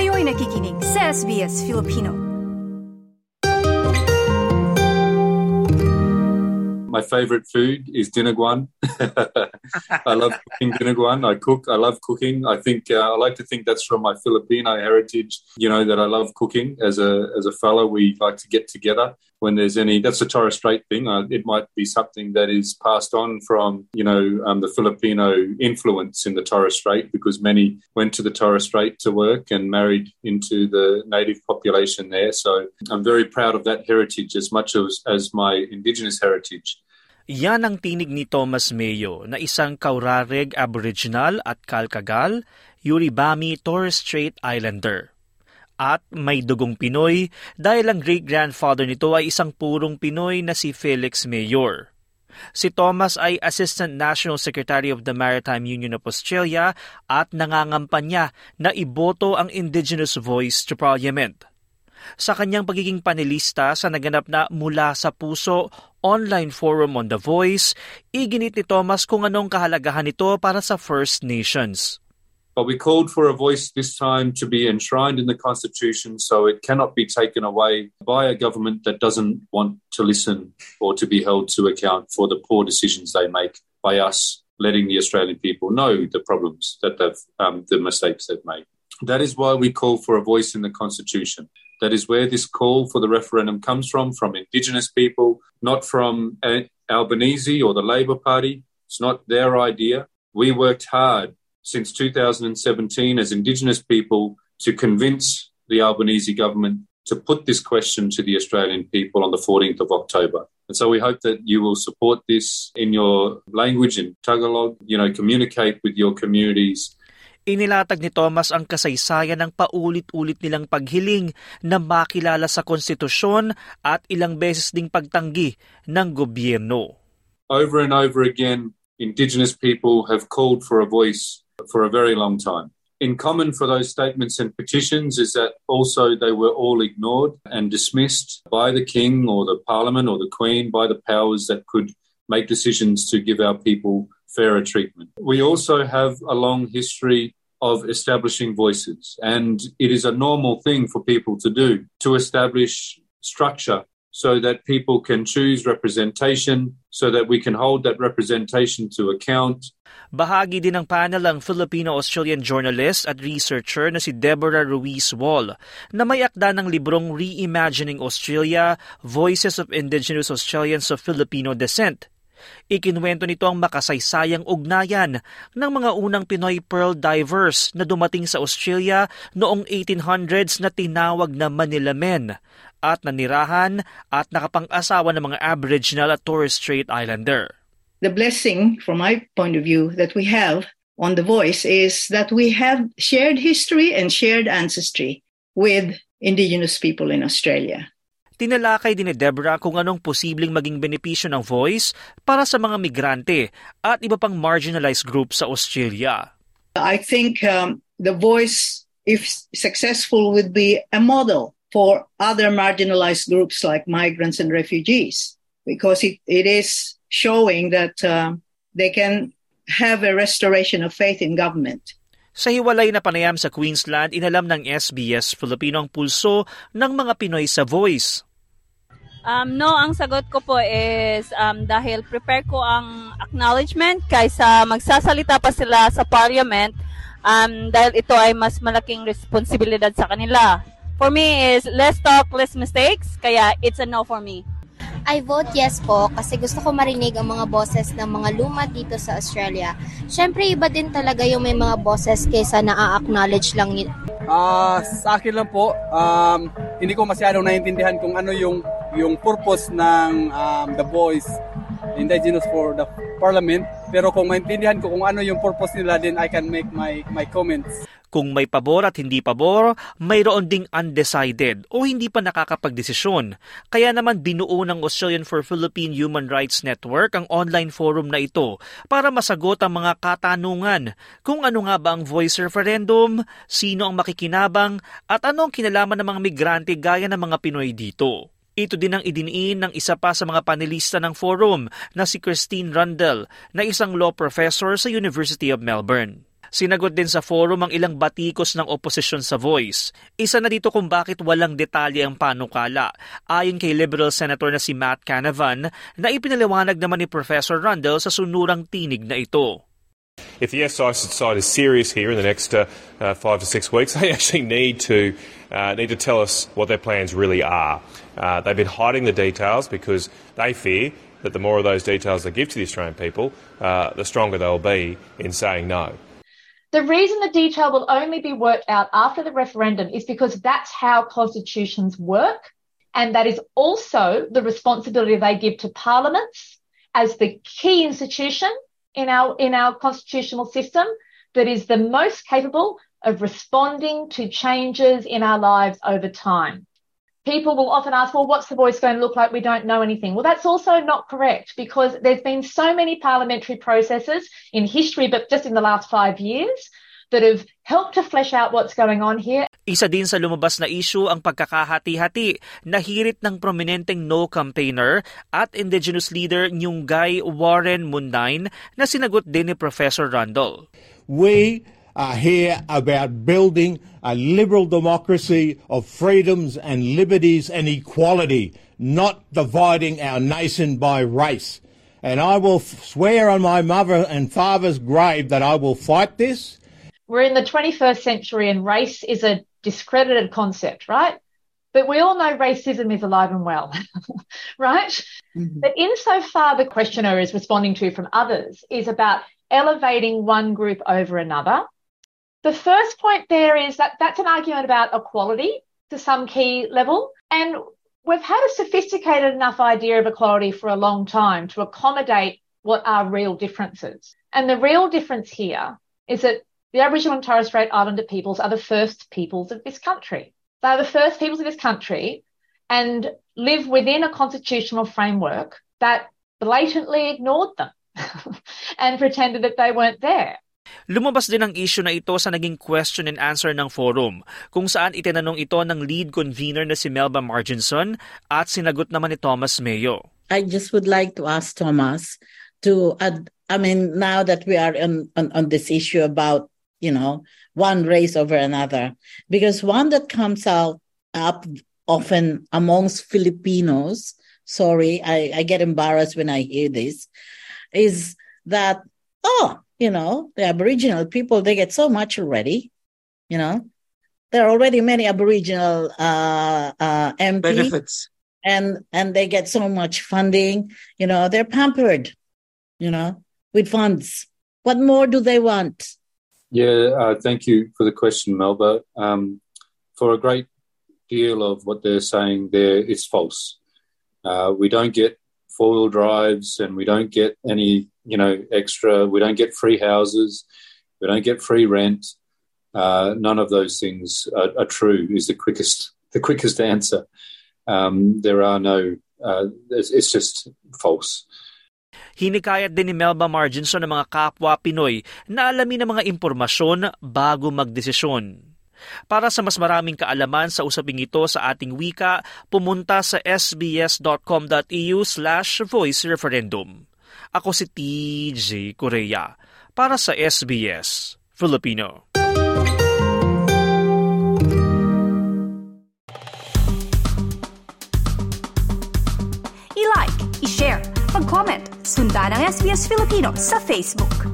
Kayo'y nakikinig sa SBS Filipino. My favorite food is dinuguan. I love cooking dinuguan. I cook. I love cooking. I think uh, I like to think that's from my Filipino heritage. You know that I love cooking. As a as a fellow, we like to get together when there's any. That's a Torres Strait thing. Uh, it might be something that is passed on from you know um, the Filipino influence in the Torres Strait because many went to the Torres Strait to work and married into the native population there. So I'm very proud of that heritage as much as as my indigenous heritage. Yan ang tinig ni Thomas Mayo na isang Kaurareg Aboriginal at Kalkagal, Yuribami Torres Strait Islander. At may dugong Pinoy dahil ang great-grandfather nito ay isang purong Pinoy na si Felix Mayor. Si Thomas ay Assistant National Secretary of the Maritime Union of Australia at nangangampanya na iboto ang Indigenous voice to Parliament. Sa kanyang pagiging panelista sa naganap na Mula sa Puso online forum on The Voice, iginit ni Thomas kung anong kahalagahan nito para sa First Nations. But we called for a voice this time to be enshrined in the Constitution so it cannot be taken away by a government that doesn't want to listen or to be held to account for the poor decisions they make by us letting the Australian people know the problems that they've, um, the mistakes they've made. That is why we call for a voice in the Constitution. That is where this call for the referendum comes from, from Indigenous people, not from Albanese or the Labor Party. It's not their idea. We worked hard since 2017 as Indigenous people to convince the Albanese government to put this question to the Australian people on the 14th of October. And so we hope that you will support this in your language in Tagalog, you know, communicate with your communities Inilatag ni Thomas ang kasaysayan ng paulit-ulit nilang paghiling na makilala sa konstitusyon at ilang beses ding pagtanggi ng gobyerno. Over and over again, Indigenous people have called for a voice for a very long time. In common for those statements and petitions is that also they were all ignored and dismissed by the King or the Parliament or the Queen, by the powers that could make decisions to give our people fairer treatment. We also have a long history of establishing voices, and it is a normal thing for people to do to establish structure so that people can choose representation, so that we can hold that representation to account. Bahagi din ng panel ang Filipino-Australian journalist at researcher na si Deborah Ruiz Wall na may akda ng librong Reimagining Australia, Voices of Indigenous Australians of Filipino Descent Ikinwento nito ang makasaysayang ugnayan ng mga unang Pinoy pearl divers na dumating sa Australia noong 1800s na tinawag na Manila Men at nanirahan at nakapang-asawa ng mga Aboriginal at Torres Strait Islander. The blessing, from my point of view, that we have on The Voice is that we have shared history and shared ancestry with Indigenous people in Australia. Tinalakay din ni Deborah kung anong posibleng maging benepisyo ng voice para sa mga migrante at iba pang marginalized group sa Australia. I think um, the voice, if successful, would be a model for other marginalized groups like migrants and refugees because it, it is showing that uh, they can have a restoration of faith in government. Sa hiwalay na panayam sa Queensland, inalam ng SBS Filipino ang pulso ng mga Pinoy sa Voice. Um, no, ang sagot ko po is um, dahil prepare ko ang acknowledgement kaysa magsasalita pa sila sa parliament um, dahil ito ay mas malaking responsibilidad sa kanila. For me is less talk, less mistakes, kaya it's a no for me. I vote yes po kasi gusto ko marinig ang mga boses ng mga luma dito sa Australia. Siyempre, iba din talaga yung may mga boses kaysa na-acknowledge lang yun. Uh, sa akin lang po, um, hindi ko masyadong naiintindihan kung ano yung yung purpose ng um, The Voice Indigenous for the Parliament. Pero kung maintindihan ko kung ano yung purpose nila, then I can make my my comments. Kung may pabor at hindi pabor, mayroon ding undecided o hindi pa nakakapagdesisyon. Kaya naman binuo ng Australian for Philippine Human Rights Network ang online forum na ito para masagot ang mga katanungan kung ano nga ba ang voice referendum, sino ang makikinabang at anong kinalaman ng mga migrante gaya ng mga Pinoy dito. Ito din ang idiniin ng isa pa sa mga panelista ng forum na si Christine Rundle na isang law professor sa University of Melbourne. Sinagot din sa forum ang ilang batikos ng oposisyon sa Voice. Isa na dito kung bakit walang detalye ang panukala. Ayon kay Liberal Senator na si Matt Canavan na ipinaliwanag naman ni Professor Rundle sa sunurang tinig na ito. If the SI side is serious here in the next uh, uh, five to six weeks, they actually need to uh, need to tell us what their plans really are. Uh, they've been hiding the details because they fear that the more of those details they give to the Australian people, uh, the stronger they'll be in saying no. The reason the detail will only be worked out after the referendum is because that's how constitutions work. And that is also the responsibility they give to parliaments as the key institution in our, in our constitutional system that is the most capable of responding to changes in our lives over time people will often ask, well, what's the voice going to look like? We don't know anything. Well, that's also not correct because there's been so many parliamentary processes in history, but just in the last five years, that have helped to flesh out what's going on here. Isa din sa lumabas na issue ang pagkakahati-hati na hirit ng prominenteng no campaigner at indigenous leader Nyungay Warren Mundine na sinagot din ni Professor Rundle. We are here about building a liberal democracy of freedoms and liberties and equality, not dividing our nation by race. And I will swear on my mother and father's grave that I will fight this. We're in the 21st century and race is a discredited concept, right? But we all know racism is alive and well, right? Mm-hmm. But insofar the questioner is responding to from others is about elevating one group over another the first point there is that that's an argument about equality to some key level. And we've had a sophisticated enough idea of equality for a long time to accommodate what are real differences. And the real difference here is that the Aboriginal and Torres Strait Islander peoples are the first peoples of this country. They are the first peoples of this country and live within a constitutional framework that blatantly ignored them and pretended that they weren't there. Lumabas din ang issue na ito sa naging question and answer ng forum, kung saan itinanong ito ng lead convener na si Melba Marginson at sinagot naman ni Thomas Mayo. I just would like to ask Thomas to, uh, I mean, now that we are on, on, on this issue about, you know, one race over another, because one that comes out up often amongst Filipinos, sorry, I, I get embarrassed when I hear this, is that, oh, you know, the Aboriginal people, they get so much already, you know. There are already many Aboriginal uh, uh, MP benefits, and and they get so much funding. You know, they're pampered, you know, with funds. What more do they want? Yeah, uh, thank you for the question, Melba. Um, for a great deal of what they're saying there is false. Uh, we don't get four wheel drives and we don't get any you know, extra. We don't get free houses. We don't get free rent. Uh, none of those things are, are, true. Is the quickest the quickest answer. Um, there are no. Uh, it's, it's just false. Hinikayat din ni Melba Marginson ng mga kapwa Pinoy na alamin ang mga impormasyon bago magdesisyon. Para sa mas maraming kaalaman sa usaping ito sa ating wika, pumunta sa sbs.com.au slash voice referendum. Ako si TJ Korea para sa SBS Filipino. I-like, i-share, mag-comment, sundan ang SBS Filipino sa Facebook.